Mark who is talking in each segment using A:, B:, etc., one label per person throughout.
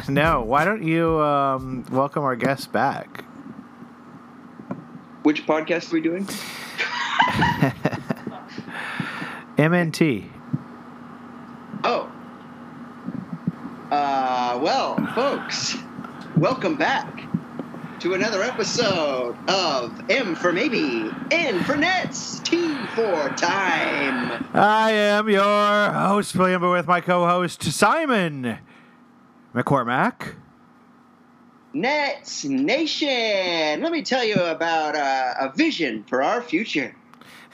A: no. Why don't you um, welcome our guests back?
B: Which podcast are we doing?
A: MNT.
B: Oh. Uh, well, folks, welcome back to another episode of M for Maybe, N for Nets, T for Time.
A: I am your host, William, but with my co-host Simon McCormack.
B: Nets Nation. Let me tell you about uh, a vision for our future.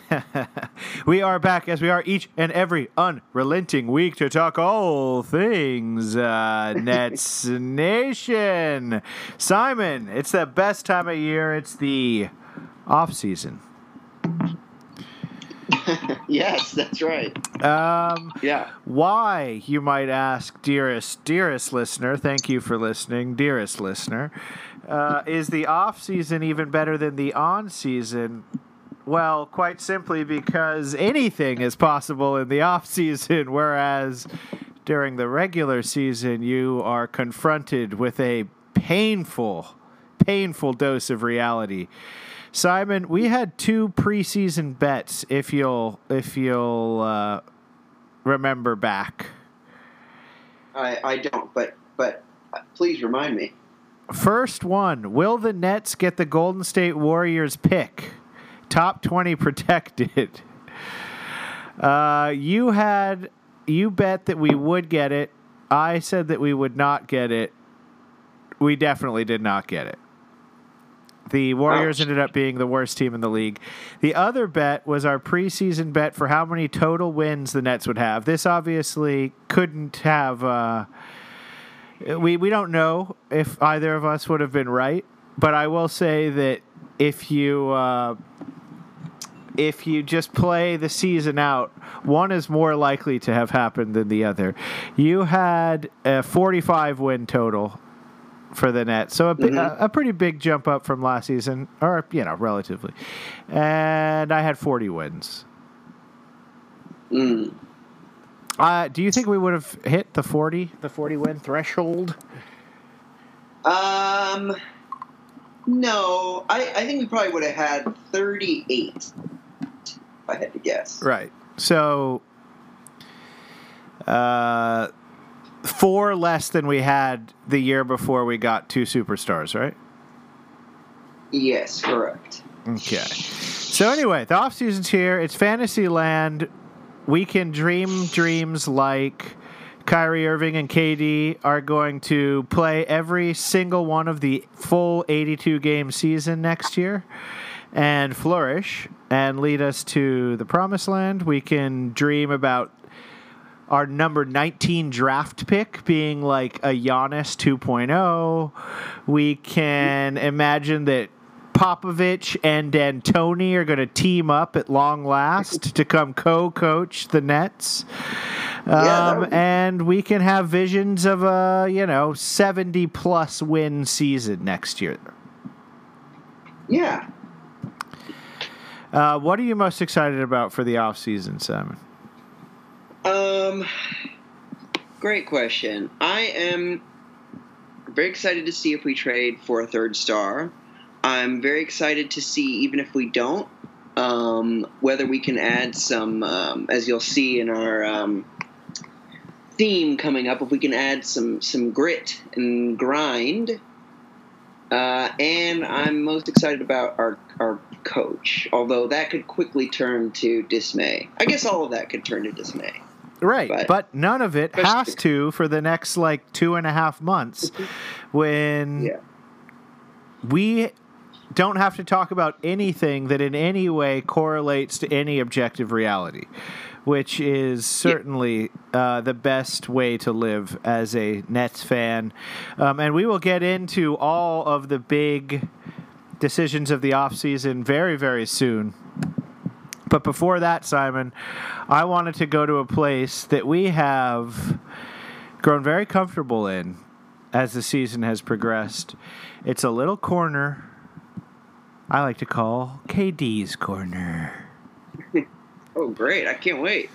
A: we are back as we are each and every unrelenting week to talk all things uh, Nets Nation. Simon, it's the best time of year. It's the off season.
B: yes, that's right.
A: Um,
B: yeah.
A: Why, you might ask, dearest, dearest listener, thank you for listening, dearest listener. Uh, is the off season even better than the on season? Well, quite simply because anything is possible in the off season, whereas during the regular season you are confronted with a painful, painful dose of reality. Simon, we had two preseason bets. If you'll, if you'll uh, remember back.
B: I I don't, but but uh, please remind me.
A: First one: Will the Nets get the Golden State Warriors pick? Top twenty protected. Uh, you had you bet that we would get it. I said that we would not get it. We definitely did not get it. The Warriors
B: Ouch.
A: ended up being the worst team in the league. The other bet was our preseason bet for how many total wins the Nets would have. This obviously couldn't have. Uh, we we don't know if either of us would have been right, but I will say that if you uh, if you just play the season out, one is more likely to have happened than the other. You had a 45 win total for the net, so a,
B: Mhm.
A: a, a pretty big jump up from last season, or you know, relatively. And I had 40 wins.
B: Mm.
A: Uh, do you think we would have hit the 40, the 40 win threshold?
B: Um, no, I, I think we probably would have had 38, if I had to guess.
A: Right. So, uh, four less than we had the year before we got two superstars, right?
B: Yes, correct.
A: Okay. So anyway, the off season's here. It's fantasy land. We can dream dreams like Kyrie Irving and KD are going to play every single one of the full 82 game season next year and flourish and lead us to the promised land. We can dream about our number 19 draft pick being like a Giannis 2.0. We can imagine that Popovich and D'Antoni are going to team up at long last to come co-coach the Nets. Um,
B: be-
A: and we can have visions of a, you know, 70 plus win season next year.
B: Yeah.
A: Uh, what are you most excited about for the offseason, Simon?
B: Um, great question. I am very excited to see if we trade for a third star. I'm very excited to see, even if we don't, um, whether we can add some, um, as you'll see in our um, theme coming up, if we can add some some grit and grind. Uh, and I'm most excited about our our coach, although that could quickly turn to dismay. I guess all of that could turn to dismay.
A: Right, but,
B: But-
A: none of it has to for the next like two and a half months when
B: Yeah.
A: we don't have to talk about anything that in any way correlates to any objective reality, which is certainly uh, the best way to live as a Nets fan. Um, and we will get into all of the big decisions of the offseason very, very soon. But before that, Simon, I wanted to go to a place that we have grown very comfortable in as the season has progressed. It's a little corner I like to call KD's Corner.
B: Oh, great! I can't wait.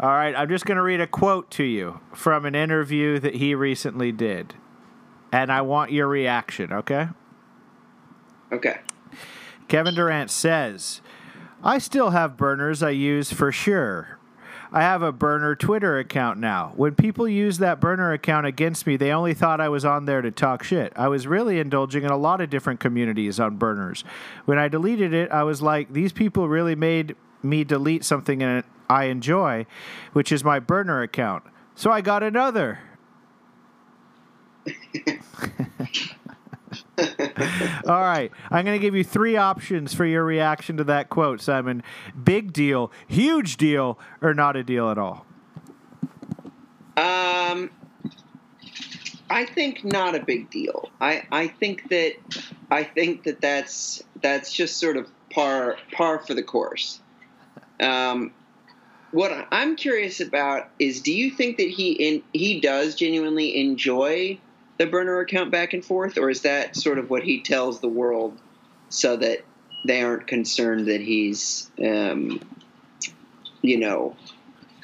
A: All right, I'm just going to read a quote to you from an interview that he recently did. and I want your reaction, okay?
B: Okay.
A: Kevin Durant says, I still have burners I use for sure. I have a burner Twitter account now. When people use that burner account against me, they only thought I was on there to talk shit. I was really indulging in a lot of different communities on burners. When I deleted it, I was like, these people really made me delete something I enjoy, which is my burner account. So I got another. All right. I'm going to give you three options for your reaction to that quote, Simon. Big deal, huge deal, or not a deal at all?
B: Um, I think not a big deal. I, I think that I think that that's that's just sort of par par for the course. Um, what I'm curious about is, do you think that he in he does genuinely enjoy the burner account back and forth, or is that sort of what he tells the world so that they aren't concerned that he's, um, you know,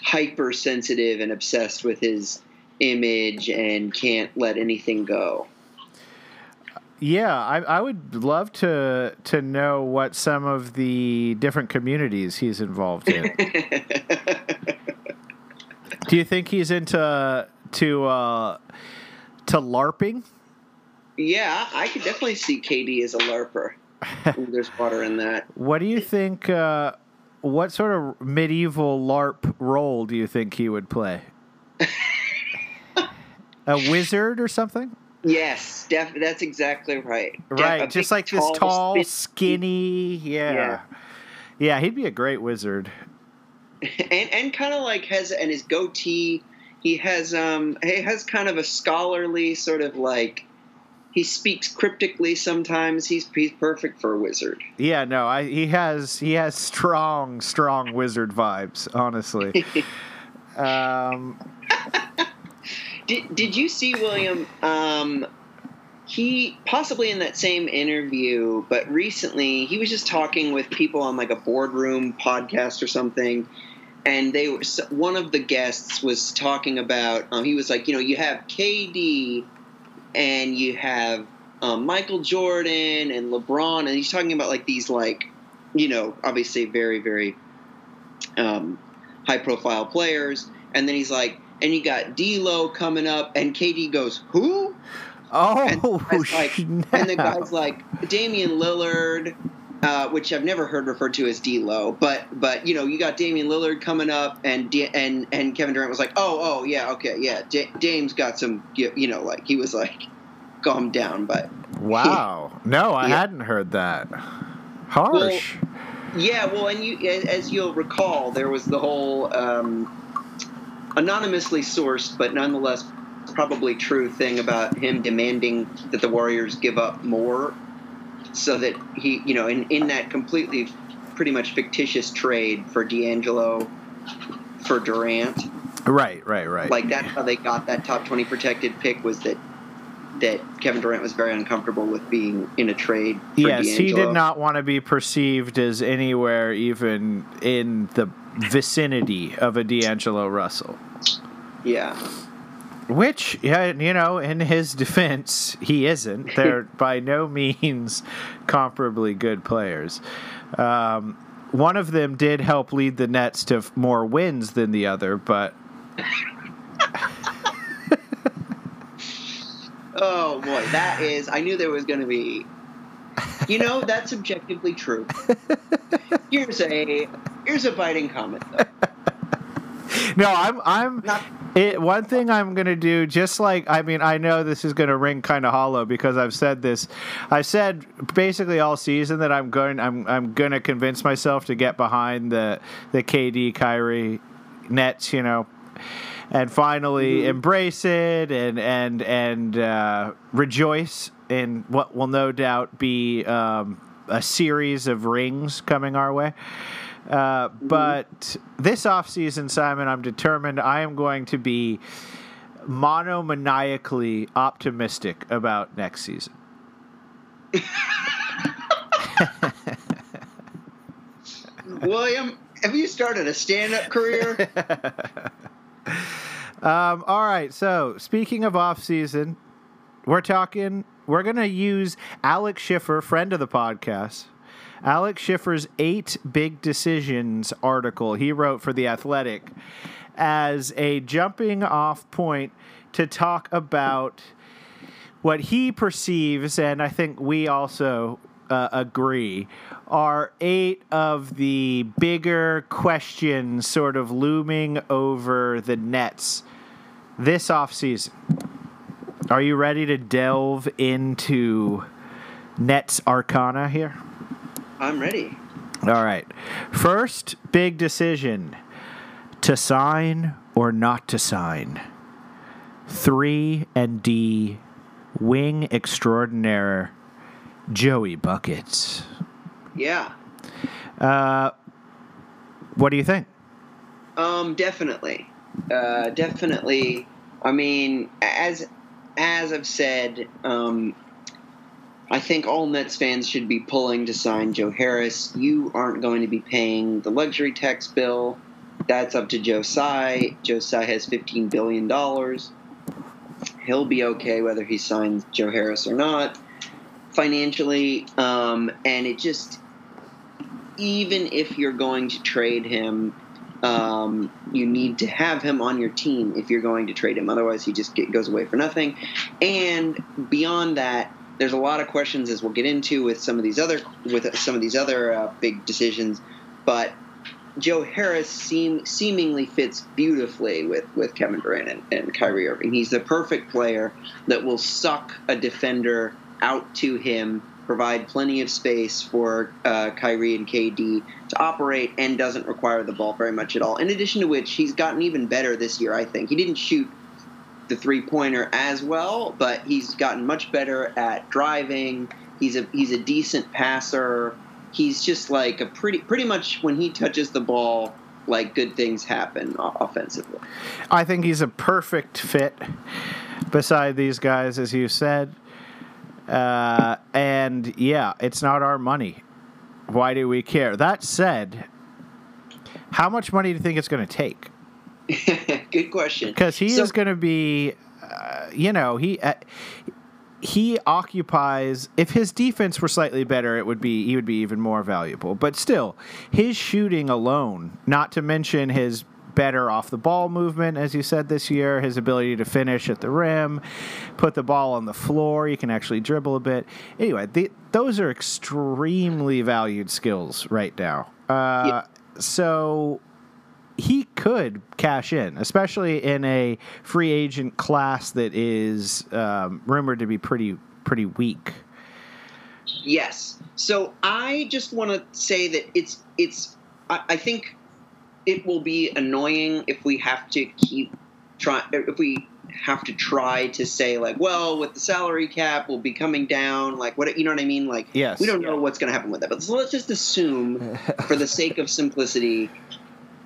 B: hypersensitive and obsessed with his image and can't let anything go?
A: Yeah, I, I would love to to know what some of the different communities he's involved in. Do you think he's into to uh, to LARPing?
B: Yeah, I could definitely see KD as a LARPer. Ooh, there's water in that.
A: What do you think? Uh, what sort of medieval LARP role do you think he would play? a wizard or something?
B: Yes, def- that's exactly right.
A: Right, Def- just like tall, this tall, skinny, yeah. yeah. Yeah, he'd be a great wizard.
B: and and kind of like has and his goatee he has um he has kind of a scholarly sort of like he speaks cryptically sometimes. He's he's perfect for a wizard.
A: Yeah, no, I, he has he has strong strong wizard vibes. Honestly. um,
B: did did you see William? Um, he possibly in that same interview, but recently he was just talking with people on like a boardroom podcast or something, and they were one of the guests was talking about um, he was like you know you have KD and you have um, Michael Jordan and LeBron and he's talking about like these like you know obviously very very um, high profile players. And then he's like and you got D'Lo coming up and KD goes who?
A: Oh
B: and, like, and the guy's like Damian Lillard uh, which I've never heard referred to as D'Lo, but but you know you got Damian Lillard coming up, and D- and and Kevin Durant was like, oh oh yeah okay yeah, D- Dame's got some you know like he was like, calm down, but
A: wow, no, I yeah. hadn't heard that. Harsh.
B: Well, yeah, well, and you as you'll recall, there was the whole um, anonymously sourced, but nonetheless probably true thing about him demanding that the Warriors give up more so that he, you know, in, in that completely pretty much fictitious trade for D'Angelo for Durant.
A: Right, right, right.
B: Like that's how they got that top 20 protected pick was that that Kevin Durant was very uncomfortable with being in a trade.
A: yes,
B: D'Angelo.
A: he did not want to be perceived as anywhere even in the vicinity of a D'Angelo Russell.
B: Yeah.
A: Which, yeah, you know, in his defense, he isn't. They're by no means comparably good players. Um, one of them did help lead the Nets to more wins than the other, but.
B: oh boy, that is. I knew there was going to be. You know, that's objectively true. Here's a here's a biting comment, though.
A: No, I'm I'm
B: Not
A: it, one thing I'm going to do, just like, I mean, I know this is going to ring kind of hollow because I've said this. I've said basically all season that I'm going, I'm, I'm going to convince myself to get behind the, the KD Kyrie Nets, you know, and finally mm-hmm. embrace it and, and, and, uh, rejoice in what will no doubt be, um, a series of rings coming our way. Uh, mm-hmm. But this offseason, Simon, I'm determined I am going to be monomaniacally optimistic about next season.
B: William, have you started a stand up career?
A: um, all right. So, speaking of off season, We're talking. We're gonna use Alex Schiffer, friend of the podcast. Alex Schiffer's eight big decisions article he wrote for the Athletic as a jumping off point to talk about what he perceives, and I think we also uh, agree, are eight of the bigger questions sort of looming over the Nets this offseason. Are you ready to delve into Nets arcana here?
B: I'm ready.
A: All right. First big decision to sign or not to sign. 3 and D wing extraordinaire Joey Buckets.
B: Yeah.
A: Uh, what do you think?
B: Um, definitely. Uh, definitely. I mean, as as I've said, um, I think all Nets fans should be pulling to sign Joe Harris. You aren't going to be paying the luxury tax bill. That's up to Joe Tsai. Joe Tsai has $15 billion. He'll be okay whether he signs Joe Harris or not financially. Um, and it just, even if you're going to trade him, um, you need to have him on your team if you're going to trade him. Otherwise, he just get, goes away for nothing. And beyond that, there's a lot of questions as we'll get into with some of these other with some of these other uh, big decisions, but Joe Harris seem seemingly fits beautifully with, with Kevin Durant and, and Kyrie Irving. He's the perfect player that will suck a defender out to him, provide plenty of space for uh, Kyrie and KD to operate, and doesn't require the ball very much at all. In addition to which, he's gotten even better this year. I think he didn't shoot the three pointer as well, but he's gotten much better at driving. He's a he's a decent passer. He's just like a pretty pretty much when he touches the ball, like good things happen offensively.
A: I think he's a perfect fit beside these guys, as you said. Uh, and yeah, it's not our money. Why do we care? That said, how much money do you think it's going to take?
B: Good question.
A: Because he so, is going to be, uh, you know, he uh, he occupies. If his defense were slightly better, it would be he would be even more valuable. But still, his shooting alone, not to mention his better off the ball movement, as you said this year, his ability to finish at the rim, put the ball on the floor. You can actually dribble a bit. Anyway, the, those are extremely valued skills right now. Uh, yeah. So he could cash in, especially in a free agent class that is um, rumored to be pretty pretty weak.
B: Yes. So I just want to say that it's it's I, I think it will be annoying if we have to keep trying if we have to try to say like, well, with the salary cap, we'll be coming down. Like, what you know what I mean? Like,
A: yes.
B: we don't know what's going to happen with that. But so let's just assume, for the sake of simplicity,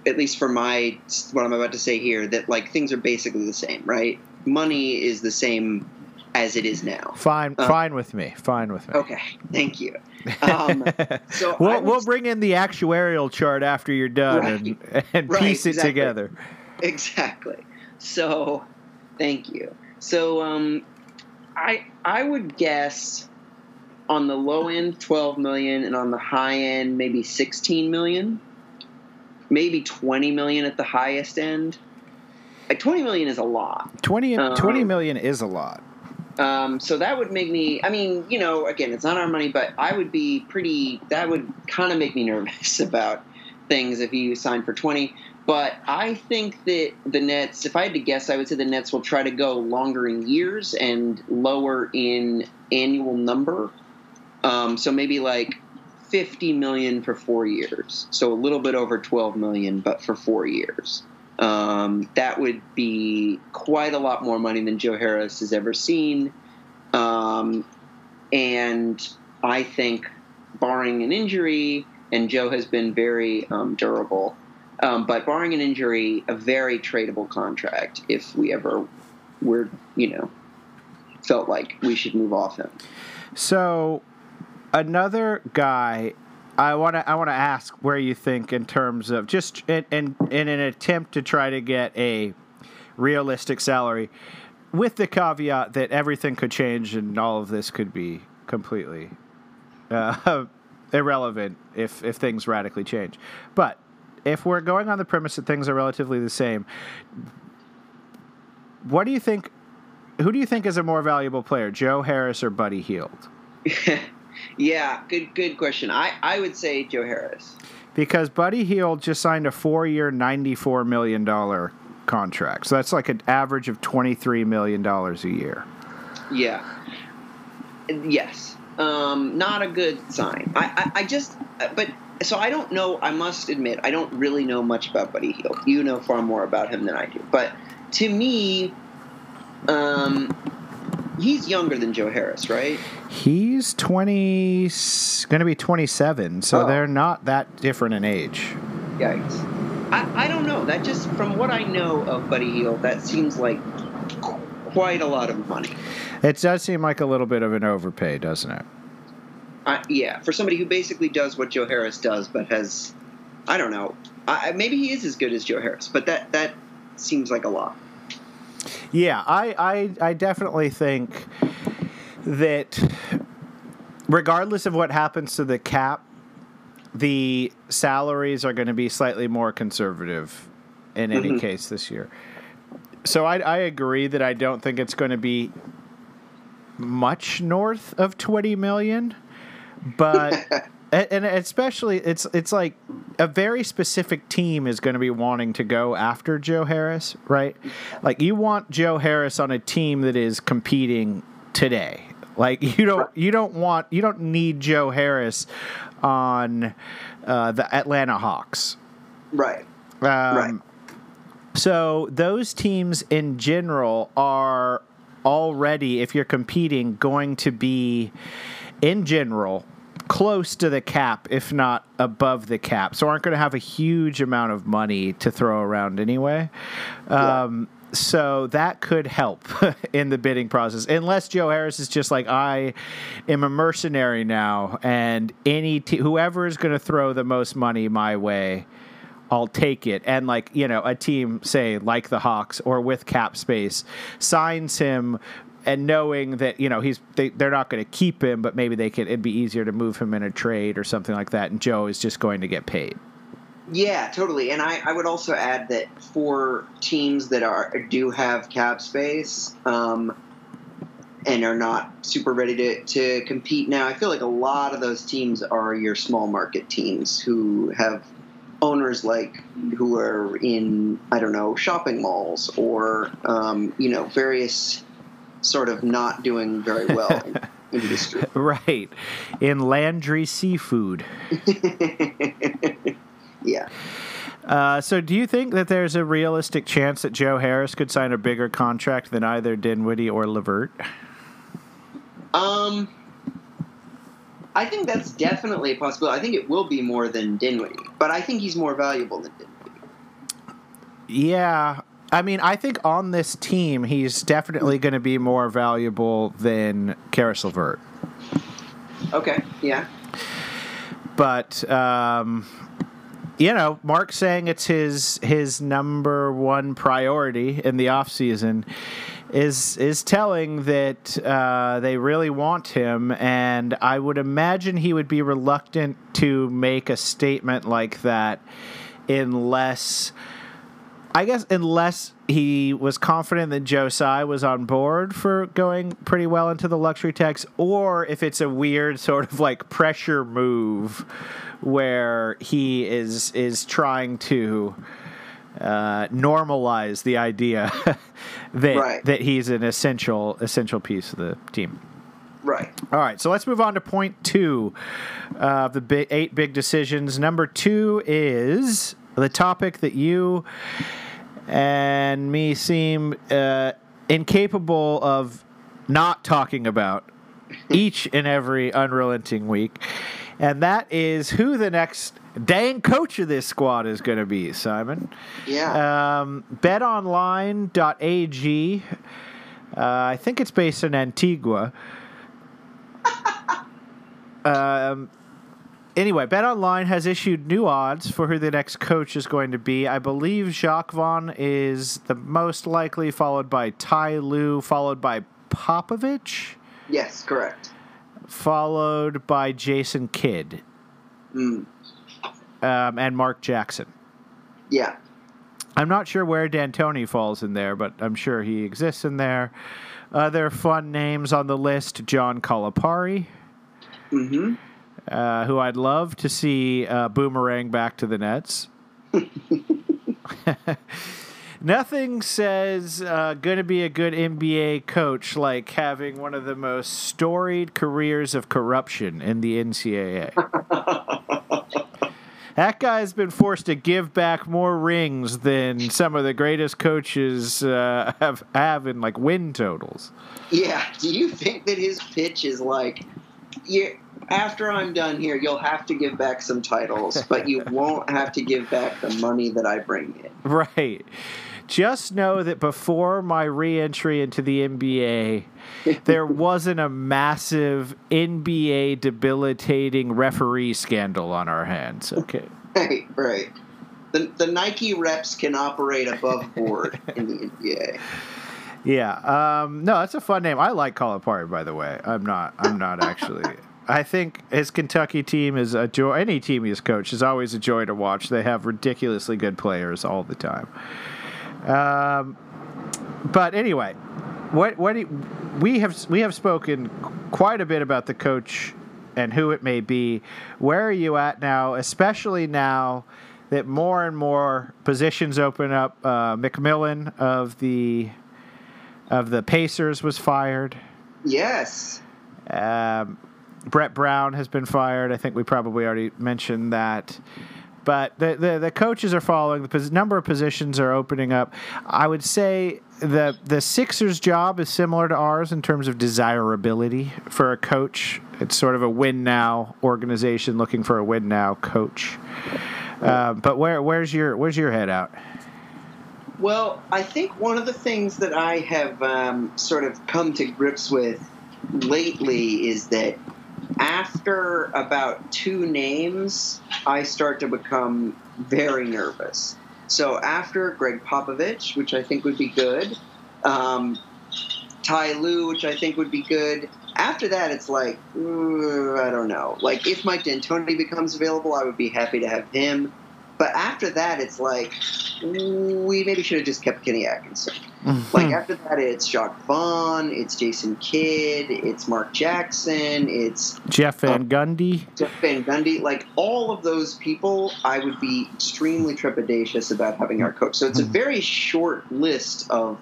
B: at least for my what I'm about to say here, that like things are basically the same, right? Money is the same as it is now.
A: Fine, um, fine with me. Fine with me.
B: Okay, thank you. Um,
A: so we'll, we'll bring in the actuarial chart after you're done right, and, and right, piece it
B: exactly.
A: together.
B: Exactly. So, thank you. So, um, I I would guess on the low end 12 million and on the high end maybe 16 million maybe 20 million at the highest end. Like 20 million is a lot.
A: 20, um, 20 million is a lot.
B: Um, so that would make me, I mean, you know, again, it's not our money, but I would be pretty, that would kind of make me nervous about things if you signed for 20. But I think that the Nets, if I had to guess, I would say the Nets will try to go longer in years and lower in annual number. Um, so maybe like 50 million for four years, so a little bit over 12 million, but for four years. Um, that would be quite a lot more money than Joe Harris has ever seen. Um, and I think, barring an injury, and Joe has been very um, durable, um, but barring an injury, a very tradable contract if we ever were, you know, felt like we should move off him.
A: So another guy I want to I want to ask where you think in terms of just in, in in an attempt to try to get a realistic salary. with the caveat that everything could change and all of this could be completely uh, irrelevant if if things radically change. But if we're going on the premise that things are relatively the same, what do you think? Who do you think is a more valuable player, Joe Harris or Buddy Hield?
B: yeah, good good question. I, I would say Joe Harris.
A: Because Buddy Hield just signed a four year, $94 million contract. So that's like an average of $23 million a year.
B: Yeah. Yes. Um, not a good sign. I, I, I just, but so I don't know. I must admit, I don't really know much about Buddy Hield. You know far more about him than I do. But to me, um, he's younger than Joe Harris, right?
A: He's 20, going to be 27, so oh. they're not that different in age.
B: Yikes. I, I don't know. That just, from what I know of Buddy Hield, that seems like quite a lot of money.
A: It does seem like a little bit of an overpay, doesn't it?
B: Uh, yeah, for somebody who basically does what Joe Harris does, but has, I don't know, I, maybe he is as good as Joe Harris, but that that seems like a lot.
A: Yeah, I, I, I definitely think that regardless of what happens to the cap, the salaries are going to be slightly more conservative in any mm-hmm. case this year. So I, I agree that I don't think it's going to be much north of 20 million, but and especially it's it's like a very specific team is going to be wanting to go after Joe Harris, right? Like you want Joe Harris on a team that is competing today. Like you don't you don't want you don't need Joe Harris on uh, the Atlanta Hawks,
B: right?
A: Um, right. So those teams in general are already, if you're competing, going to be in general close to the cap, if not above the cap. So aren't going to have a huge amount of money to throw around anyway. Um, So that could help in the bidding process, unless Joe Harris is just like I am a mercenary now, and any te- whoever is going to throw the most money my way, I'll take it. And like you know, a team say like the Hawks or with cap space signs him and knowing that you know he's they, they're not going to keep him, but maybe they could. It'd be easier to move him in a trade or something like that, and Joe is just going to get paid.
B: Yeah, totally. And I, I would also add that for teams that are do have cap space um, and are not super ready to, to compete now, I feel like a lot of those teams are your small market teams who have owners like who are in I don't know shopping malls or um, you know various sort of not doing very well in industry.
A: Right. In Landry Seafood.
B: yeah.
A: Uh, so, do you think that there's a realistic chance that Joe Harris could sign a bigger contract than either Dinwiddie or LeVert?
B: Um, I think that's definitely a possibility. I think it will be more than Dinwiddie, but I think he's more valuable than Dinwiddie.
A: Yeah, I mean, I think on this team, he's definitely going to be more valuable than Caris LeVert.
B: Okay, yeah.
A: But, um, you know, Mark saying it's his his number one priority in the offseason is is telling that uh, they really want him, and I would imagine he would be reluctant to make a statement like that unless – I guess unless he was confident that Joe Tsai was on board for going pretty well into the luxury tax, or if it's a weird sort of like pressure move where he is is trying to uh, normalize the idea that right. that he's an essential essential piece of the team.
B: Right.
A: All right. So let's move on to point two of the big, eight big decisions. Number two is the topic that you and me seem uh, incapable of not talking about each and every unrelenting week. And that is who the next dang coach of this squad is going to be, Simon.
B: Yeah.
A: Um, betonline.ag. Uh, I think it's based in Antigua. um, anyway, Bet Online has issued new odds for who the next coach is going to be. I believe Jacque Vaughn is the most likely, followed by Ty Lue, followed by Popovich.
B: Yes, correct.
A: Followed by Jason Kidd.
B: Mm.
A: Um, and Mark Jackson.
B: Yeah.
A: I'm not sure where D'Antoni falls in there, but I'm sure he exists in there. Other fun names on the list: John Calipari,
B: mm-hmm.
A: Uh, who I'd love to see uh, boomerang back to the Nets. Nothing says uh, going to be a good NBA coach like having one of the most storied careers of corruption in the NCAA. that guy's been forced to give back more rings than some of the greatest coaches uh, have have in like win totals.
B: Yeah. Do you think that his pitch is like, you after I'm done here, you'll have to give back some titles, but you won't have to give back the money that I bring in.
A: Right. Just know that before my re-entry into the NBA, there wasn't a massive NBA debilitating referee scandal on our hands. Okay.
B: Right, right. The, the Nike reps can operate above board in the NBA.
A: Yeah. Um, no, that's a fun name. I like Calipari, by the way. I'm not. I'm not actually. I think his Kentucky team is a joy. Any team he's coached is always a joy to watch. They have ridiculously good players all the time. Um, but anyway, what what do, we have we have spoken quite a bit about the coach and who it may be. Where are you at now, especially now that more and more positions open up? Uh, McMillan of the of the Pacers was fired.
B: Yes.
A: Um, Brett Brown has been fired. I think we probably already mentioned that. But the, the, the coaches are following. The pos- number of positions are opening up. I would say the the Sixers' job is similar to ours in terms of desirability for a coach. It's sort of a win now organization looking for a win now coach. Uh, but where where's your where's your head out?
B: Well, I think one of the things that I have um, sort of come to grips with lately is that after about two names, I start to become very nervous. So after Gregg Popovich, which I think would be good, um, Ty Lue, which I think would be good. After that, it's like I don't know. Like if Mike D'Antoni becomes available, I would be happy to have him. But after that, it's like we maybe should have just kept Kenny Atkinson. Mm-hmm. Like after that, it's Jacque Vaughn, it's Jason Kidd, it's Mark Jackson, it's
A: Jeff Van uh, Gundy.
B: Jeff Van Gundy, like all of those people, I would be extremely trepidatious about having our coach. So it's a mm-hmm. very short list of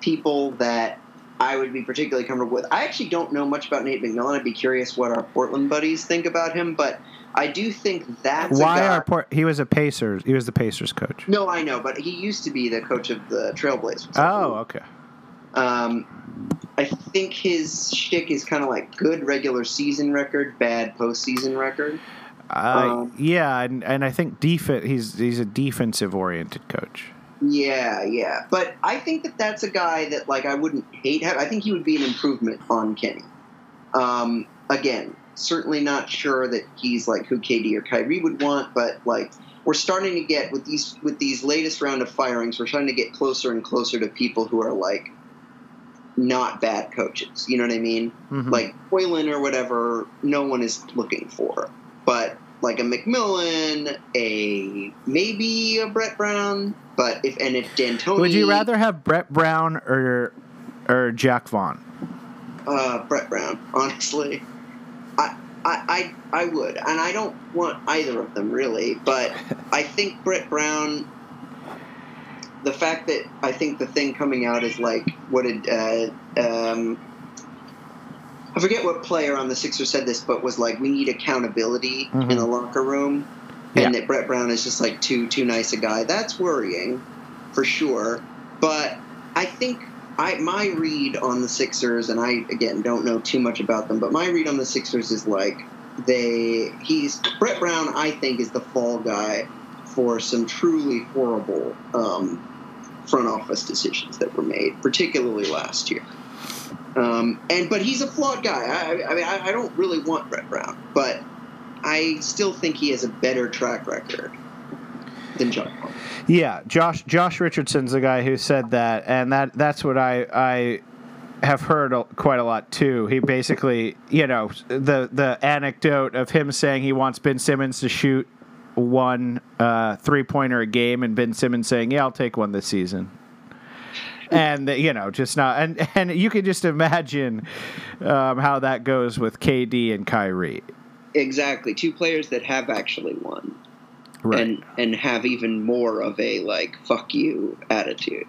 B: people that I would be particularly comfortable with. I actually don't know much about Nate McMillan. I'd be curious what our Portland buddies think about him, but I do think that's
A: why our port. He was a Pacers. He was the Pacers coach.
B: No, I know, but he used to be the coach of the Trailblazers.
A: Oh, okay.
B: Um, I think his shtick is kind of like good regular season record, bad postseason record.
A: Uh, um, yeah, and, and I think def- he's he's a defensive oriented coach.
B: Yeah, yeah, but I think that that's a guy that like I wouldn't hate. Have. I think he would be an improvement on Kenny. Um, again, certainly not sure that he's like who KD or Kyrie would want, but like we're starting to get with these with these latest round of firings, we're starting to get closer and closer to people who are like not bad coaches. You know what I mean? Mm-hmm. Like Boylen or whatever, no one is looking for. But like a McMillan, a maybe a Brett Brown, but if and if D'Antoni,
A: would you rather have Brett Brown or or Jack Vaughn?
B: Uh, Brett Brown, honestly. I, I, I would, and I don't want either of them really, but I think Brett Brown. The fact that I think the thing coming out is like what did uh, um, I forget what player on the Sixers said this, but was like we need accountability mm-hmm. in the locker room, yeah. and that Brett Brown is just like too too nice a guy. That's worrying, for sure. But I think I my read on the Sixers, and I again don't know too much about them, but my read on the Sixers is like they he's Brett Brown. I think is the fall guy for some truly horrible um, front office decisions that were made, particularly last year. Um, and but he's a flawed guy. I, I mean, I, I, don't really want Brett Brown, but I still think he has a better track record than.
A: Yeah, Josh Josh Richardson's the guy who said that, and that that's what I I have heard quite a lot too. He basically, you know, the the anecdote of him saying he wants Ben Simmons to shoot one uh, three pointer a game, and Ben Simmons saying, "Yeah, I'll take one this season." and you know, just not, and and you can just imagine um, how that goes with KD and Kyrie.
B: Exactly, two players that have actually won,
A: Right.
B: and and have even more of a like "fuck you" attitude.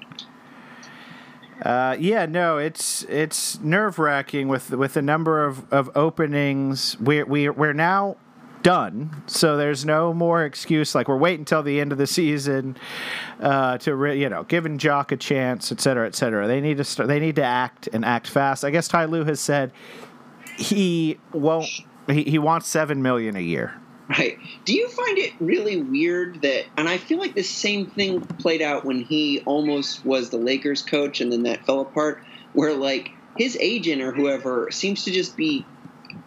A: Uh, yeah, no, it's it's nerve wracking with with the number of, of openings. We're we, we're now done, so there's no more excuse. Like we're waiting until the end of the season uh, to re- you know giving Jock a chance, et cetera, et cetera. They need to start. They need to act and act fast. I guess Ty Lue has said he won't. He, he wants seven million a year.
B: Right. Do you find it really weird that, and I feel like the same thing played out when he almost was the Lakers coach and then that fell apart, where like his agent or whoever seems to just be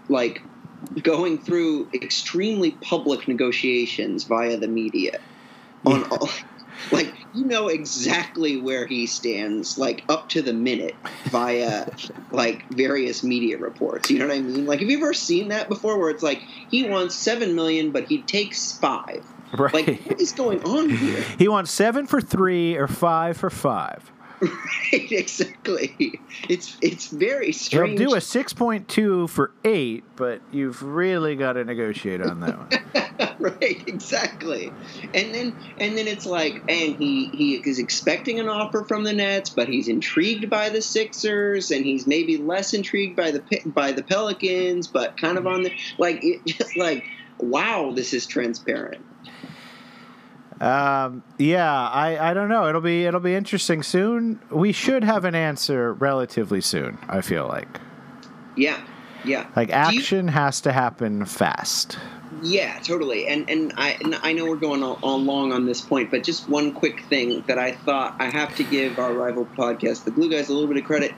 B: like going through extremely public negotiations via the media on all. Like you know exactly where he stands, like up to the minute, via like various media reports. You know what I mean? Like, have you ever seen that before, where it's like he wants seven million, but he takes five?
A: Right.
B: Like, what is going on here?
A: he wants seven for three or five for five.
B: right, exactly. It's it's very strange.
A: He'll do a six point two for eight, but you've really got to negotiate on that one.
B: right, exactly. And then and then it's like, and he he is expecting an offer from the Nets, but he's intrigued by the Sixers, and he's maybe less intrigued by the by the Pelicans, but kind of on the like it just like, wow, this is transparent.
A: Um, yeah, I, I don't know. It'll be it'll be interesting soon. We should have an answer relatively soon. I feel like
B: Yeah, yeah.
A: like
B: Do you-
A: action has to happen fast.
B: Yeah, totally. And and I and I know we're going all, all long on this point, but just one quick thing that I thought I have to give our rival podcast, the Glue Guys, a little bit of credit,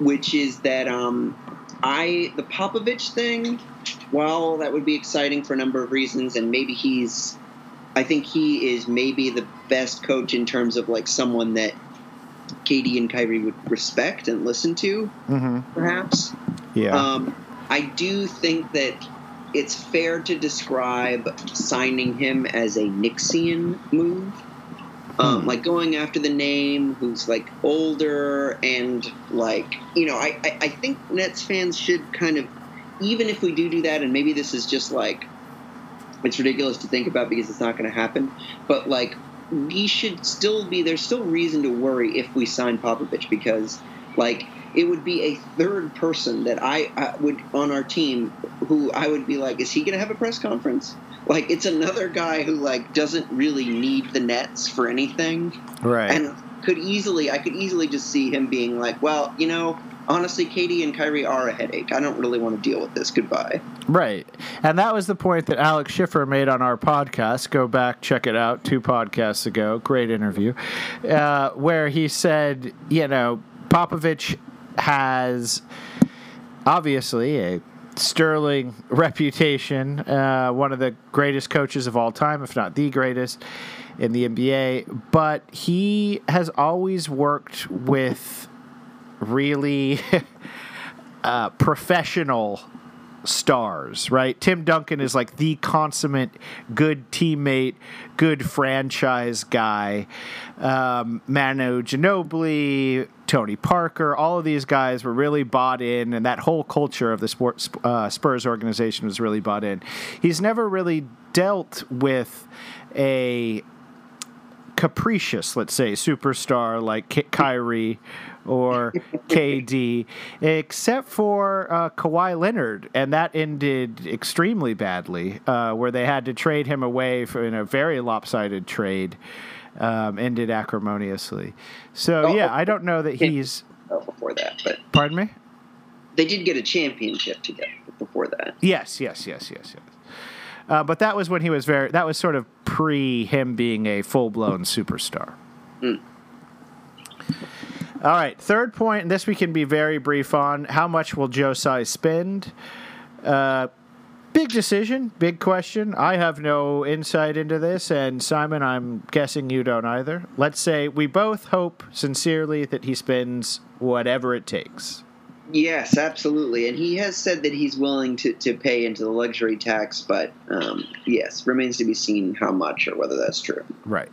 B: which is that um, I the Popovich thing. While that would be exciting for a number of reasons, and maybe he's, I think he is maybe the best coach in terms of like someone that KD and Kyrie would respect and listen to,
A: hmm
B: perhaps.
A: Yeah.
B: Um, I do think that it's fair to describe signing him as a Nixian move. Um,
A: Hmm.
B: Like going after the name, who's like older and like you know, I, I I think Nets fans should kind of, even if we do do that, and maybe this is just like, it's ridiculous to think about because it's not going to happen, but like we should still be there's still reason to worry if we sign Popovich because like it would be a third person that I, I would on our team who I would be like, is he going to have a press conference? Like it's another guy who like doesn't really need the Nets for anything,
A: right.
B: and could easily I could easily just see him being like, well, you know, honestly, KD and Kyrie are a headache. I don't really want to deal with this. Goodbye.
A: Right. And that was the point that Alex Schiffer made on our podcast. Go back, check it out, two podcasts ago. Great interview. Uh, where he said, you know, Popovich has obviously a sterling reputation, uh, one of the greatest coaches of all time, if not the greatest in the NBA. But he has always worked with really uh, professional stars, right? Tim Duncan is like the consummate good teammate, good franchise guy. Um, Manu Ginobili, Tony Parker, all of these guys were really bought in, and that whole culture of the sports uh, Spurs organization was really bought in. He's never really dealt with a capricious, let's say, superstar like Kyrie or KD, except for uh, Kawhi Leonard, and that ended extremely badly, uh, where they had to trade him away for, in a very lopsided trade. Um, ended acrimoniously. So
B: Oh,
A: yeah, I don't know that he's.
B: Oh, before that, but
A: Pardon me.
B: they did get a championship together before that.
A: Yes, yes, yes, yes, yes. Uh, but that was when he was very. That was sort of pre him being a full blown superstar.
B: Mm.
A: All right, third point. And this we can be very brief on. How much will Joe Tsai spend? Uh, big decision, big question. I have no insight into this, and Simon, I'm guessing you don't either. Let's say we both hope sincerely that he spends whatever it takes.
B: Yes, absolutely. And he has said that he's willing to, to pay into the luxury tax, but um, yes, remains to be seen how much or whether that's true.
A: Right.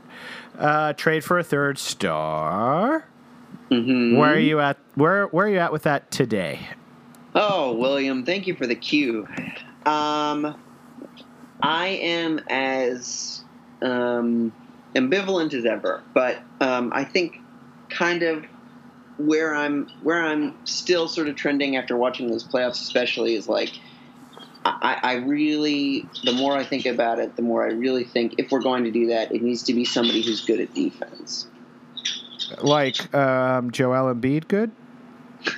A: Uh, trade for a third star.
B: Mm-hmm.
A: Where are you at? Where Where are you at with that today?
B: Oh, William, thank you for the cue. Um, I am as um, ambivalent as ever, but um, I think kind of where I'm where I'm still sort of trending after watching those playoffs, especially, is like I, I really the more I think about it, the more I really think if we're going to do that, it needs to be somebody who's good at defense.
A: Like um, Joel Embiid, good.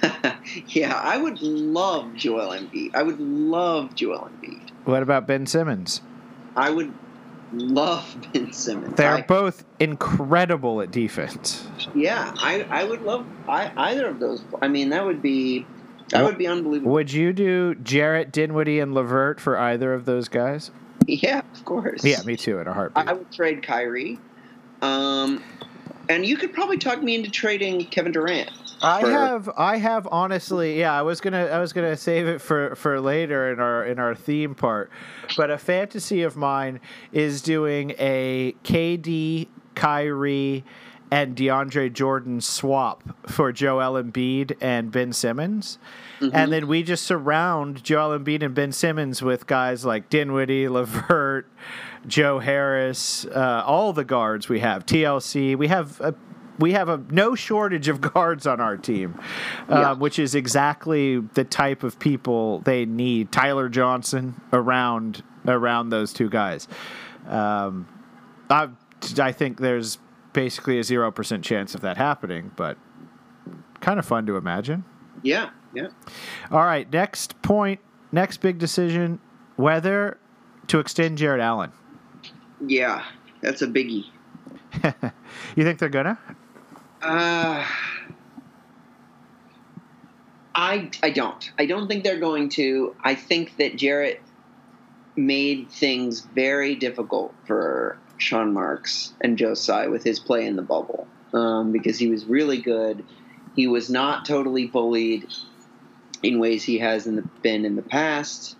B: yeah, I would love Joel Embiid. I would love Joel Embiid.
A: What about Ben Simmons?
B: I would love Ben Simmons.
A: They're
B: I,
A: both incredible at defense.
B: yeah, I, I would love I, either of those. I mean, that would be that would be unbelievable.
A: Would you do Jarrett, Dinwiddie, and Levert for either of those guys?
B: Yeah, of course.
A: Yeah, me too. In a heartbeat.
B: I would trade Kyrie. Um, and you could probably talk me into trading Kevin Durant.
A: I
B: for-
A: have, I have honestly, yeah. I was gonna, I was gonna save it for for later in our in our theme part, but a fantasy of mine is doing a KD, Kyrie, and DeAndre Jordan swap for Joel Embiid and Ben Simmons. Mm-hmm. And then we just surround Joel Embiid and Ben Simmons with guys like Dinwiddie, Levert, Joe Harris, uh, all the guards we have, TLC. We have a, we have a no shortage of guards on our team, uh,
B: Yeah.
A: which is exactly the type of people they need. Tyler Johnson around around those two guys. Um, I I think there's basically a zero percent chance of that happening, but kind of fun to imagine.
B: Yeah, yeah.
A: All right, next point, next big decision: whether to extend Jarrett Allen.
B: Yeah, that's a biggie.
A: you think they're gonna?
B: Uh, I I don't. I don't think they're going to. I think that Jarrett made things very difficult for Sean Marks and Joe Tsai with his play in the bubble um, because he was really good. He was not totally bullied in ways he has in the, been in the past,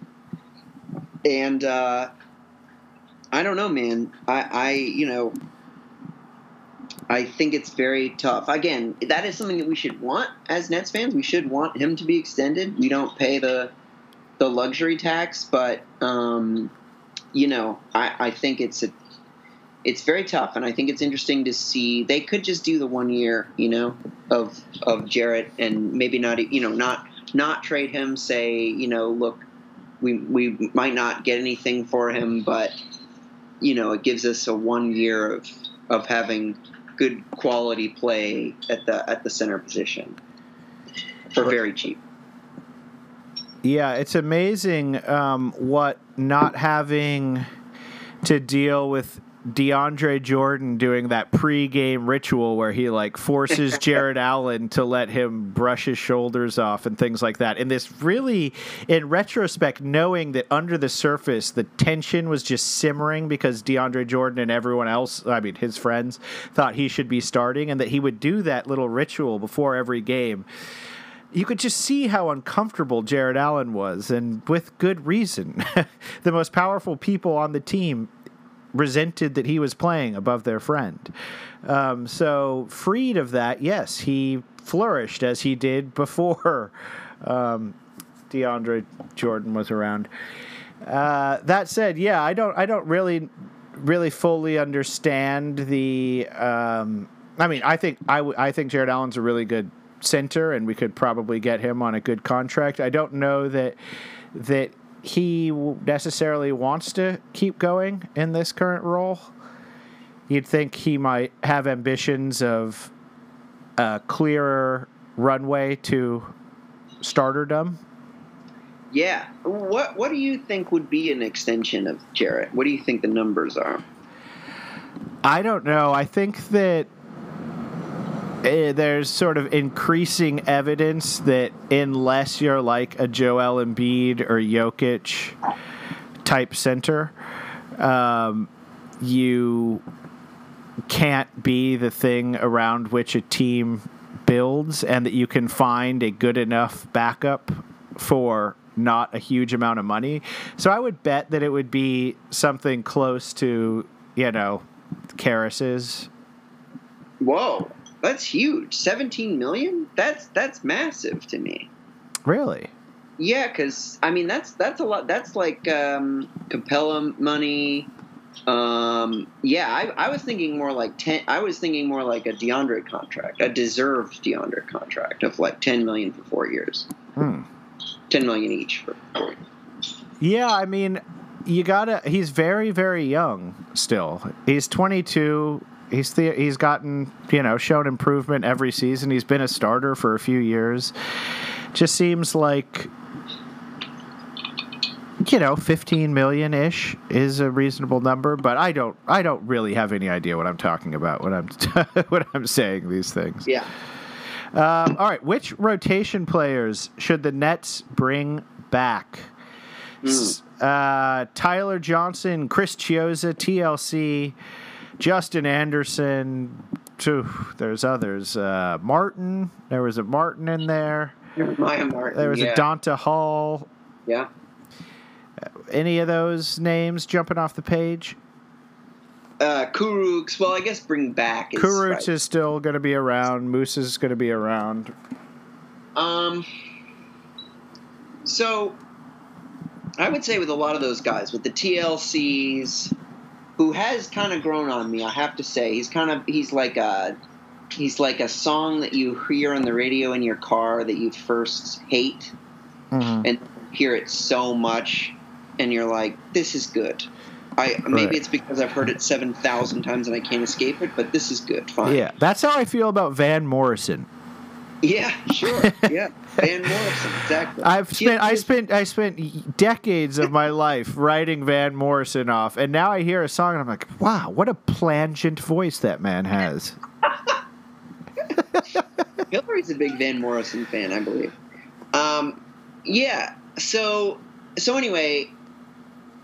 B: and uh, I don't know, man. I, I you know. I think it's very tough. Again, that is something that we should want as Nets fans. We should want him to be extended. We don't pay the the luxury tax, but um, you know, I, I think it's a it's very tough, and I think it's interesting to see. They could just do the one year, you know, of of Jarrett, and maybe not, you know, not not trade him. Say, you know, look, we we might not get anything for him, but you know, it gives us a one year of of having good quality play at the at the center position for very cheap.
A: Yeah, it's amazing um, what not having to deal with DeAndre Jordan doing that pre-game ritual where he like forces Jarrett Allen to let him brush his shoulders off and things like that. And this really, in retrospect, knowing that under the surface the tension was just simmering because DeAndre Jordan and everyone else, I mean his friends, thought he should be starting, and that he would do that little ritual before every game you could just see how uncomfortable Jarrett Allen was, and with good reason. the most powerful people on the team resented that he was playing above their friend. Um, so, freed of that, yes, he flourished as he did before um, DeAndre Jordan was around. Uh, that said, yeah, I don't, I don't really, really fully understand the. Um, I mean, I think I, w- I think Jarrett Allen's a really good center, and we could probably get him on a good contract. I don't know that that he necessarily wants to keep going in this current role. You'd think he might have ambitions of a clearer runway to starterdom.
B: Yeah. What What do you think would be an extension of Jarrett? What do you think the numbers are?
A: I don't know. I think that there's sort of increasing evidence that unless you're like a Joel Embiid or Jokic, type center, um, you can't be the thing around which a team builds, and that you can find a good enough backup for not a huge amount of money. So I would bet that it would be something close to, you know, Caris's.
B: Whoa, that's huge. 17 million? That's that's massive to me.
A: Really?
B: Yeah, because I mean that's that's a lot. That's like um, Capela money. Um, yeah, I, I was thinking more like ten. I was thinking more like a DeAndre contract, a deserved DeAndre contract of like 10 million for four years.
A: Hmm.
B: 10 million each for four years.
A: Yeah, I mean, you gotta. He's very, very young still. He's 22. He's the, he's gotten you know shown improvement every season. He's been a starter for a few years. Just seems like you know 15 million ish is a reasonable number, but I don't I don't really have any idea what I'm talking about when I'm when I'm saying these things.
B: Yeah.
A: Um, all right, which rotation players should the Nets bring back? S- Uh, Tyler Johnson, Chris Chiozza, TLC, Justin Anderson. There's others. Uh, Martin. There was a Martin in there.
B: Maya Martin.
A: There was
B: yeah.
A: a Donta Hall.
B: Yeah.
A: Any of those names jumping off the page?
B: Uh, Kurucs. Well, I guess bring back is
A: Kurucs
B: right.
A: is still going to be around. Moose is going to be around.
B: Um. So, I would say with a lot of those guys, with the TLCs, who has kind of grown on me, I have to say, he's kind of he's like a he's like a song that you hear on the radio in your car that you first hate
A: Mhm.
B: and hear it so much, and you're like, this is good. I maybe
A: Right.
B: it's because I've heard it seven thousand times and I can't escape it, but this is good. Fine.
A: Yeah, that's how I feel about Van Morrison.
B: Yeah. Sure. yeah. Van Morrison. Exactly.
A: I've spent I spent I spent decades of my life writing Van Morrison off, and now I hear a song and I'm like, wow, what a plangent voice that man has.
B: Hillary's a big Van Morrison fan, I believe. Um, yeah. So so anyway,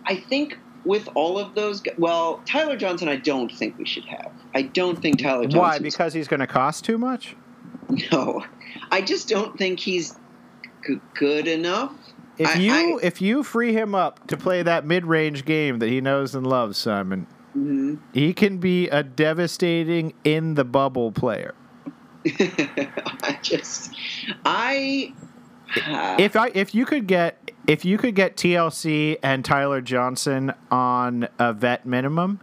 B: I think with all of those, well, Tyler Johnson, I don't think we should have. I don't think Tyler Johnson.
A: Why? Because he's going to cost too much.
B: no, I just don't think he's g- good enough.
A: If you
B: I-
A: if you free him up to play that mid range game that he knows and loves, Simon,
B: Mhm.
A: he can be a devastating in the bubble player.
B: I just, I.
A: If I if you could get if you could get TLC and Tyler Johnson on a vet minimum,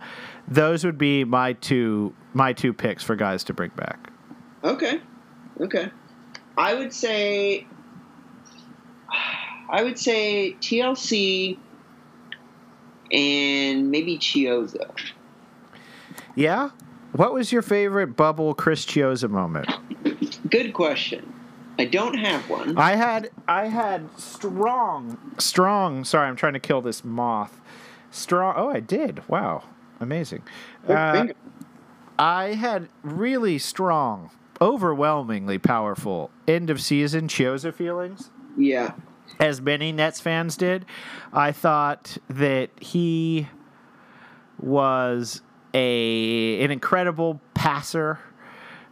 A: those would be my two my two picks for guys to bring back.
B: Okay. Okay. I would say I would say TLC and maybe Chiozza.
A: Yeah. What was your favorite bubble Chris Chiozza moment?
B: Good question. I don't have one.
A: I had I had strong strong. Sorry, I'm trying to kill this moth. Strong. Oh, I did. Wow, amazing. Uh. I had really strong, overwhelmingly powerful end of season Chiozza feelings.
B: yeah.
A: as many Nets fans did. I thought that he was a an incredible passer.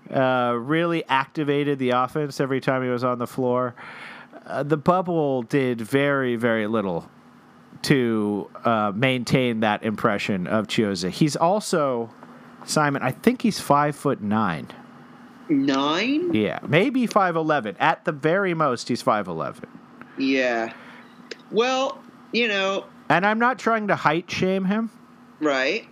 A: Uh, really activated the offense every time he was on the floor. Uh, the bubble did very very little to uh, maintain that impression of Chiozza. He's also Simon. I think he's five foot nine.
B: Nine?
A: Yeah, maybe five eleven. At the very most, he's five eleven.
B: Yeah. Well, you know,
A: And I'm not trying to height shame him.
B: right.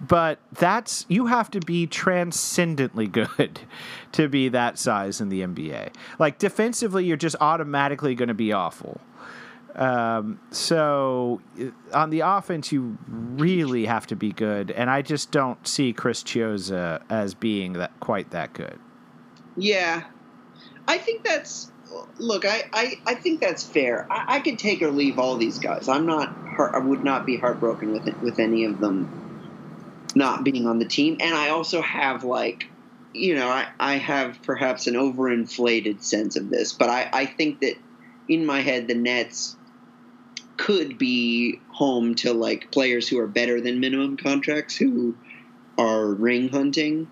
A: but that's you have to be transcendently good to be that size in the NBA. Like defensively, you're just automatically going to be awful. Um, so uh, on the offense, you really have to be good, and I just don't see Chris Chiozza as being that quite that good.
B: Yeah. I think that's look, I, I, I think that's fair. I, I could take or leave all these guys. I'm not I would not be heartbroken with it, with any of them not being on the team. And I also have like you know, I, I have perhaps an overinflated sense of this, but I, I think that in my head the Nets could be home to like players who are better than minimum contracts who are ring hunting.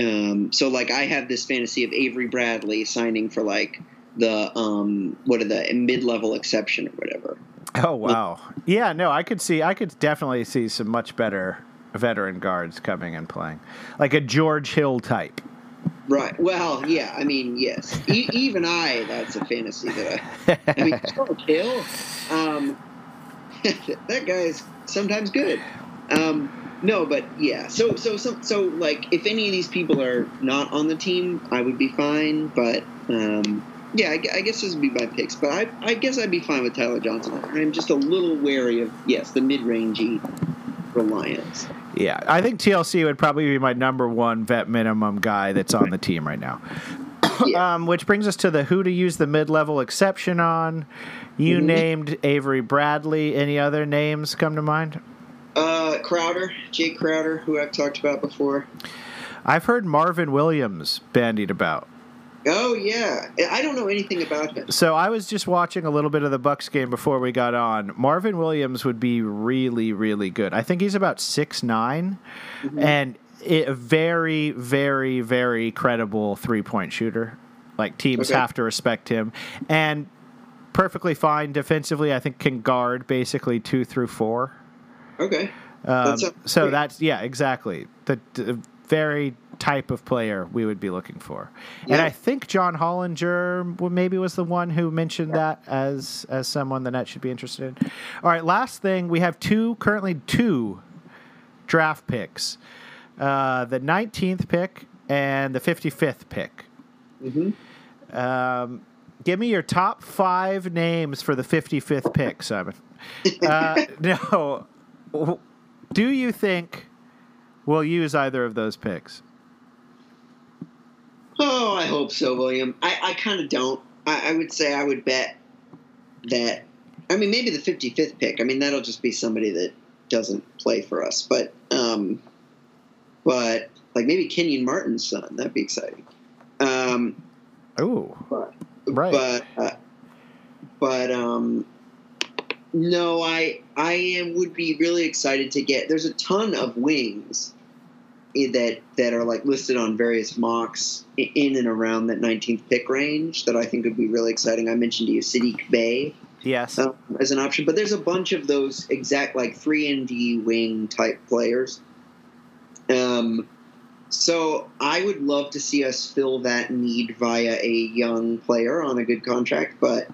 B: Um, so like I have this fantasy of Avery Bradley signing for like the um, what are the mid level exception or whatever.
A: Oh wow. Yeah, no, I could see I could definitely see some much better veteran guards coming and playing. Like a George Hill type.
B: Right. Well, yeah. I mean, yes. E- even I, that's a fantasy that I. I mean, George Hill, um, that guy is sometimes good. Um, no, but yeah. So, so, so, so, like, if any of these people are not on the team, I would be fine. But um, yeah, I, I guess this would be my picks. But I, I guess I'd be fine with Tyler Johnson. I'm just a little wary of yes, the mid-rangey reliance.
A: Yeah, I think TLC would probably be my number one vet minimum guy that's on the team right now.
B: Yeah.
A: um, which brings us to the who to use the mid level exception on. You
B: Mhm.
A: named Avery Bradley. Any other names come to mind?
B: Uh, Crowder, Jake Crowder, who I've talked about before.
A: I've heard Marvin Williams bandied about.
B: Oh yeah, I don't know anything about him.
A: So I was just watching a little bit of the Bucks game before we got on. Marvin Williams would be really, really good. I think he's about six nine, and it, a very, very, very credible three point shooter. Like teams
B: Okay.
A: have to respect him, and perfectly fine defensively. I think can guard basically two through four.
B: Okay.
A: Um, so
B: great.
A: that's yeah, exactly the, the very type of player we would be looking for. And I think John Hollinger maybe was the one who mentioned that as as someone the net should be interested in. All right, last thing we have two currently two draft picks, uh, the 19th pick and the 55th pick.
B: hmm
A: Um, give me your top five names for the 55th pick, Simon. Uh, no. Do you think we'll use either of those picks?
B: Oh, I hope so, William. I, I kind of don't. I, I would say I would bet that. I mean, maybe the 55th pick. I mean, that'll just be somebody that doesn't play for us. But, um, but like maybe Kenyon Martin's son. That'd be exciting. Um, but
A: Right.
B: But uh, but um, no, I I am, would be really excited to get. There's a ton of wings that that are like listed on various mocks in and around that 19th pick range that I think would be really exciting. I mentioned to you Saddiq Bey
A: yes.
B: um, as an option, but there's a bunch of those exact like three and D wing type players. Um, so I would love to see us fill that need via a young player on a good contract, but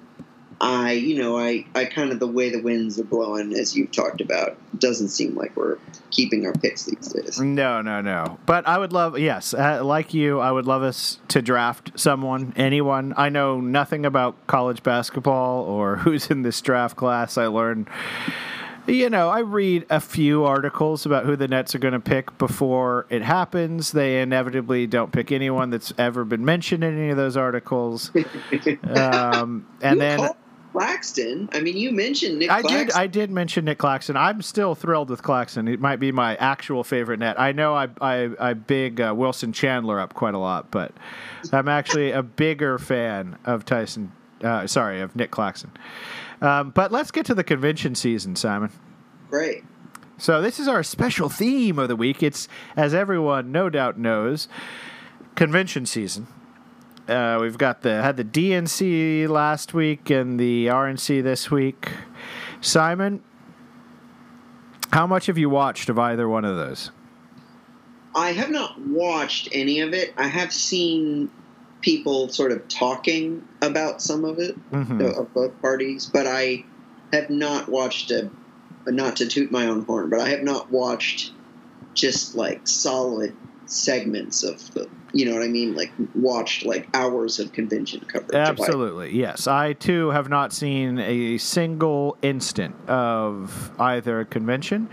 B: I, you know, I, I kind of the way the winds are blowing, as you've talked about, doesn't seem like we're keeping our picks these days.
A: No, no, no. But I would love, yes, uh, like you, I would love us to draft someone, anyone. I know nothing about college basketball or who's in this draft class. I learned, you know, I read a few articles about who the Nets are going to pick before it happens. They inevitably don't pick anyone that's ever been mentioned in any of those articles. Um, and then.
B: Claxton. I mean, you mentioned Nick.
A: I did. I did mention Nick Claxton. I'm still thrilled with Claxton. It might be my actual favorite net. I know I I, I big uh, Wilson Chandler up quite a lot, but I'm actually a bigger fan of Tyson. Uh, sorry, of Nick Claxton. Um, but let's get to the convention season, Simon.
B: Great.
A: So this is our special theme of the week. It's as everyone no doubt knows, convention season. Uh, we've got the had the DNC last week and the RNC this week. Simon, how much have you watched of either one of those?
B: I have not watched any of it. I have seen people sort of talking about some of it
A: Mhm.
B: uh, of both parties, but I have not watched a. Not to toot my own horn, but I have not watched just like solid segments of the. You know what I mean? Like watched like hours of convention coverage.
A: Absolutely, yes. I too have not seen a single instant of either convention,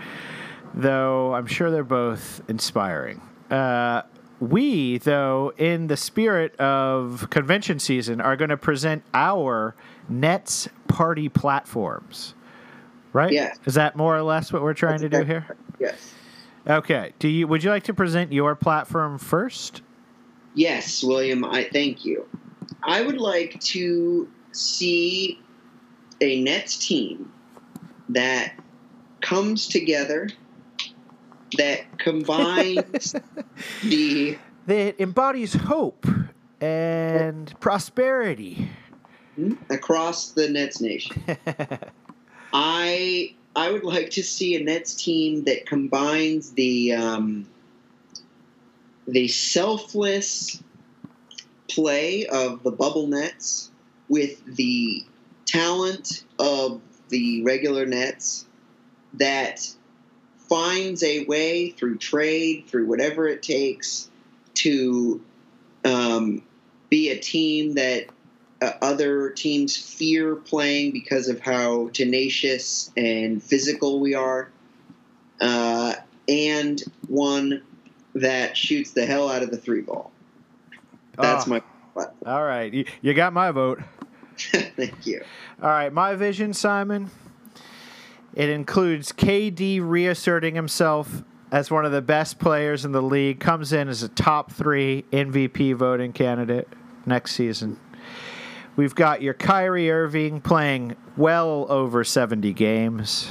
A: though I'm sure they're both inspiring. Uh, we, though, in the spirit of convention season, are going to present our Nets party platforms. Right?
B: Yes.
A: Is that more or less what we're trying to do here?
B: Yes.
A: Okay. Do you? Would you like to present your platform first?
B: Yes, William, I thank you. I would like to see a Nets team that comes together, that combines the
A: that embodies hope and prosperity hmm,
B: across the Nets nation. I I would like to see a Nets team that combines the um, the selfless play of the bubble Nets with the talent of the regular Nets that finds a way through trade, through whatever it takes, to um, be a team that other teams fear playing because of how tenacious and physical we are, uh, and one that shoots the hell out of the three ball. That's
A: Oh.
B: my.
A: All right, you, you got my vote.
B: Thank you.
A: All right, my vision, Simon. It includes KD reasserting himself as one of the best players in the league. Comes in as a top three MVP voting candidate next season. We've got your Kyrie Irving playing well over 70 games.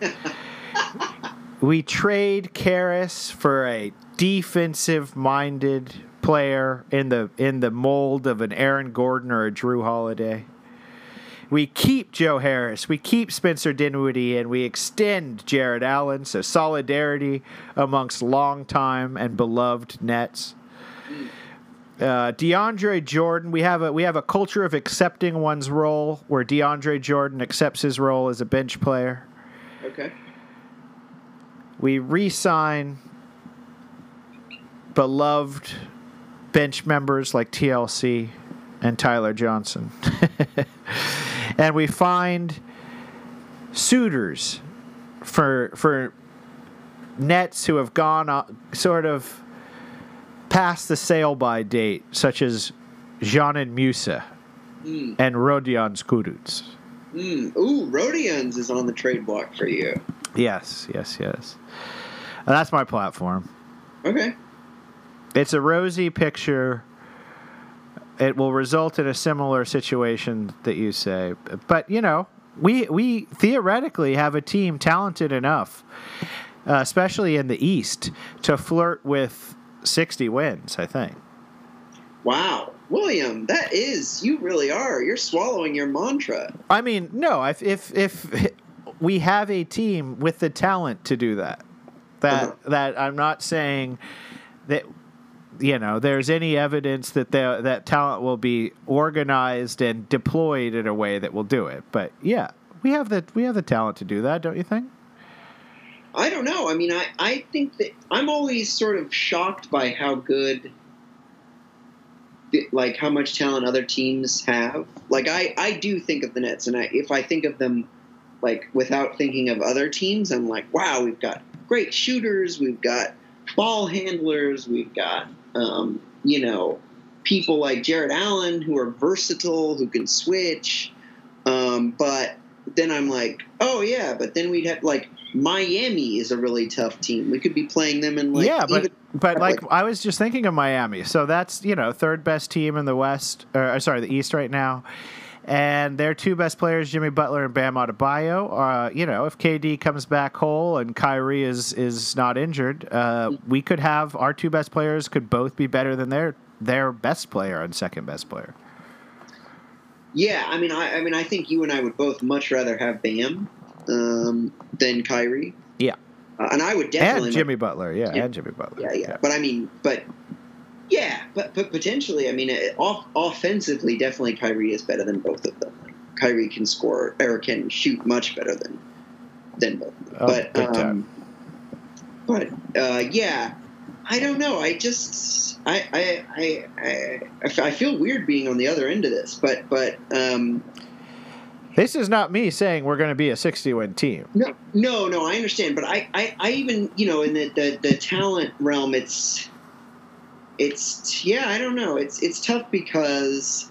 A: we trade Caris for a defensive-minded player in the in the mold of an Aaron Gordon or a Jrue Holiday. We keep Joe Harris, we keep Spencer Dinwiddie, and we extend Jarrett Allen. So solidarity amongst longtime and beloved Nets. Hmm. Uh, DeAndre Jordan, we have a we have a culture of accepting one's role, where DeAndre Jordan accepts his role as a bench player.
B: Okay.
A: We re-sign beloved bench members like TLC and Tyler Johnson. and we find suitors for for nets who have gone uh, sort of past the sale by date, such as Dzanan Musa
B: Mm,
A: and Rodions Kurucs.
B: mm. Ooh, Rodions is on the trade block for you.
A: Yes, yes, yes. And that's my platform.
B: Okay.
A: It's a rosy picture. It will result in a similar situation that you say, but you know, we we theoretically have a team talented enough, uh, especially in the East, to flirt with sixty wins. I think.
B: Wow, William, that is you really are. You're swallowing your mantra.
A: I mean, no, if if if we have a team with the talent to do that, that
B: Uh-huh.
A: that I'm not saying that you know there's any evidence that the, that talent will be organized and deployed in a way that will do it. But yeah, we have the we have the talent to do that, don't you think?
B: I don't know. I mean, I, I think that I'm always sort of shocked by how good, like how much talent other teams have. Like I, I do think of the Nets, and I, if I think of them, like without thinking of other teams, I'm like, wow, we've got great shooters, we've got ball handlers, we've got, um, you know, people like Jarrett Allen who are versatile, who can switch. Um, but then I'm like, oh yeah, but then we'd have like Miami is a really tough team. We could be playing them in like
A: yeah, but
B: even-
A: but like
B: like-
A: I was just thinking of Miami. So that's you know third best team in the West, or uh, sorry, the East right now. And their two best players, Jimmy Butler and Bam Adebayo. Uh, you know, if KD comes back whole and Kyrie is is not injured, uh, we could have our two best players could both be better than their their best player and second best player.
B: yeah, I mean, I, I mean, I think you and I would both much rather have Bam um, than Kyrie.
A: Yeah.
B: uh, and I would definitely
A: and Jimmy Butler, yeah,
B: Yeah.
A: and Jimmy Butler.
B: Yeah, yeah, But I mean, but yeah, but but potentially, I mean, it, off, offensively, definitely Kyrie is better than both of them. Like, Kyrie can score or can shoot much better than than both. Of them.
A: Oh,
B: but um, but uh, yeah, I don't know. I just I I I I feel weird being on the other end of this, but but um,
A: This is not me saying we're going to be a 60 win team.
B: No, no, no. I understand, but I, I, I even, you know, in the, the, the talent realm, it's, it's, yeah, I don't know. It's, it's tough because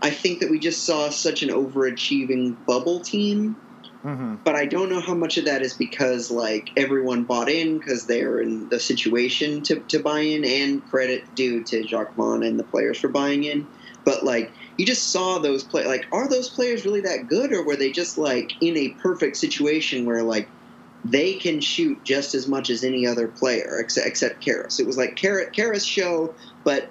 B: I think that we just saw such an overachieving bubble team,
A: Mm-hmm.
B: but I don't know how much of that is because like everyone bought in because they're in the situation to, to buy in, and credit due to Jacque and the players for buying in. but like you just saw those play. Like, are those players really that good, or were they just like in a perfect situation where like they can shoot just as much as any other player except except Caris? It was like Caris show, but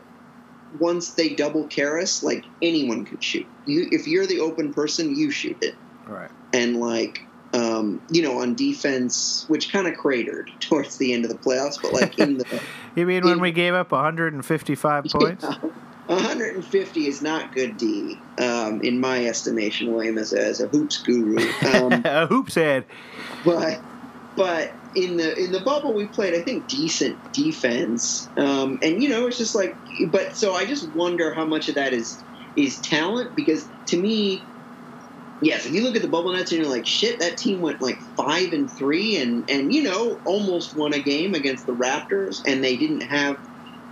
B: once they double Caris, like anyone could shoot. You, if you're the open person, you shoot it.
A: Right.
B: And like, um, you know, on defense, which kind of cratered towards the end of the playoffs, but like in the.
A: you mean when we gave up 155 points? Yeah,
B: 150 is not good D, um, in my estimation, William, as a, as a hoops guru. Um,
A: a hoops head.
B: But, but in the in the bubble we played I think decent defense um, and you know it's just like but so I just wonder how much of that is is talent because to me yes if you look at the bubble nets and you're like shit that team went like five and three and and you know almost won a game against the Raptors and they didn't have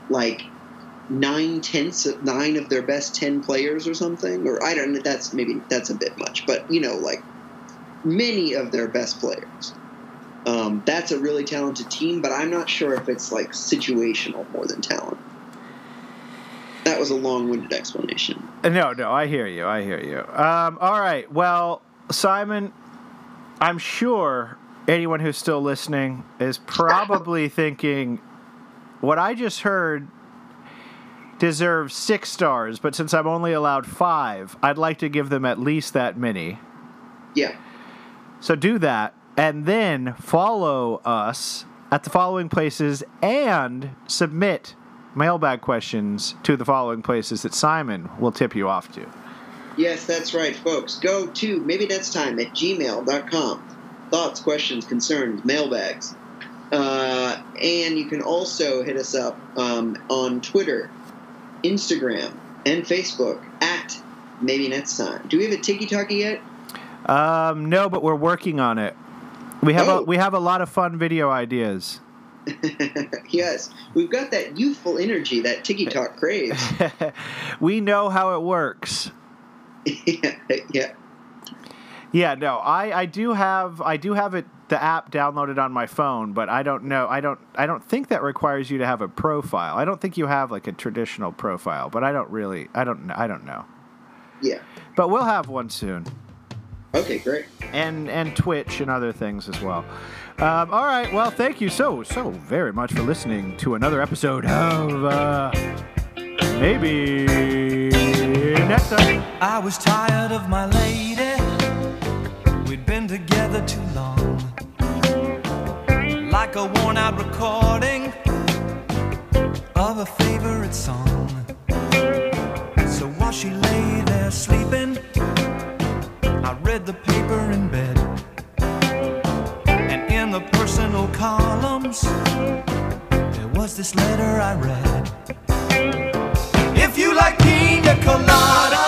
B: like nine tenths of nine of their best ten players or something or I don't know that's maybe that's a bit much but you know like many of their best players um, that's a really talented team, but I'm not sure if it's like situational more than talent. That was a long-winded explanation.
A: Uh, no, no, I hear you. I hear you. Um, all right. Well, Simon, I'm sure anyone who's still listening is probably thinking, what I just heard deserves six stars, but since I'm only allowed five, I'd like to give them at least that many.
B: Yeah.
A: So do that and then follow us at the following places and submit mailbag questions to the following places that Simon will tip you off to.
B: Yes, that's right, folks. Go to maybe next time at gmail.com. Thoughts, questions, concerns, mailbags. Uh, and you can also hit us up um, on Twitter, Instagram, and Facebook at maybe next time. Do we have a tiki talkie yet?
A: Um, no, but we're working on it. We have oh. a we have a lot of fun video ideas.
B: yes, we've got that youthful energy, that tiki talk craze.
A: we know how it works.
B: yeah, yeah.
A: Yeah, no, I, I do have I do have it the app downloaded on my phone, but I don't know I don't I don't think that requires you to have a profile. I don't think you have like a traditional profile, but I don't really I don't I don't know.
B: Yeah.
A: But we'll have one soon.
B: Okay, great.
A: And and Twitch and other things as well. Um, all right. Well, thank you so so very much for listening to another episode of uh, maybe next time.
C: I was tired of my lady. We'd been together too long, like a worn out recording of a favorite song. So while she lay there sleeping, I read the paper in bed. And in the personal columns, there was this letter I read. If you like pina colada.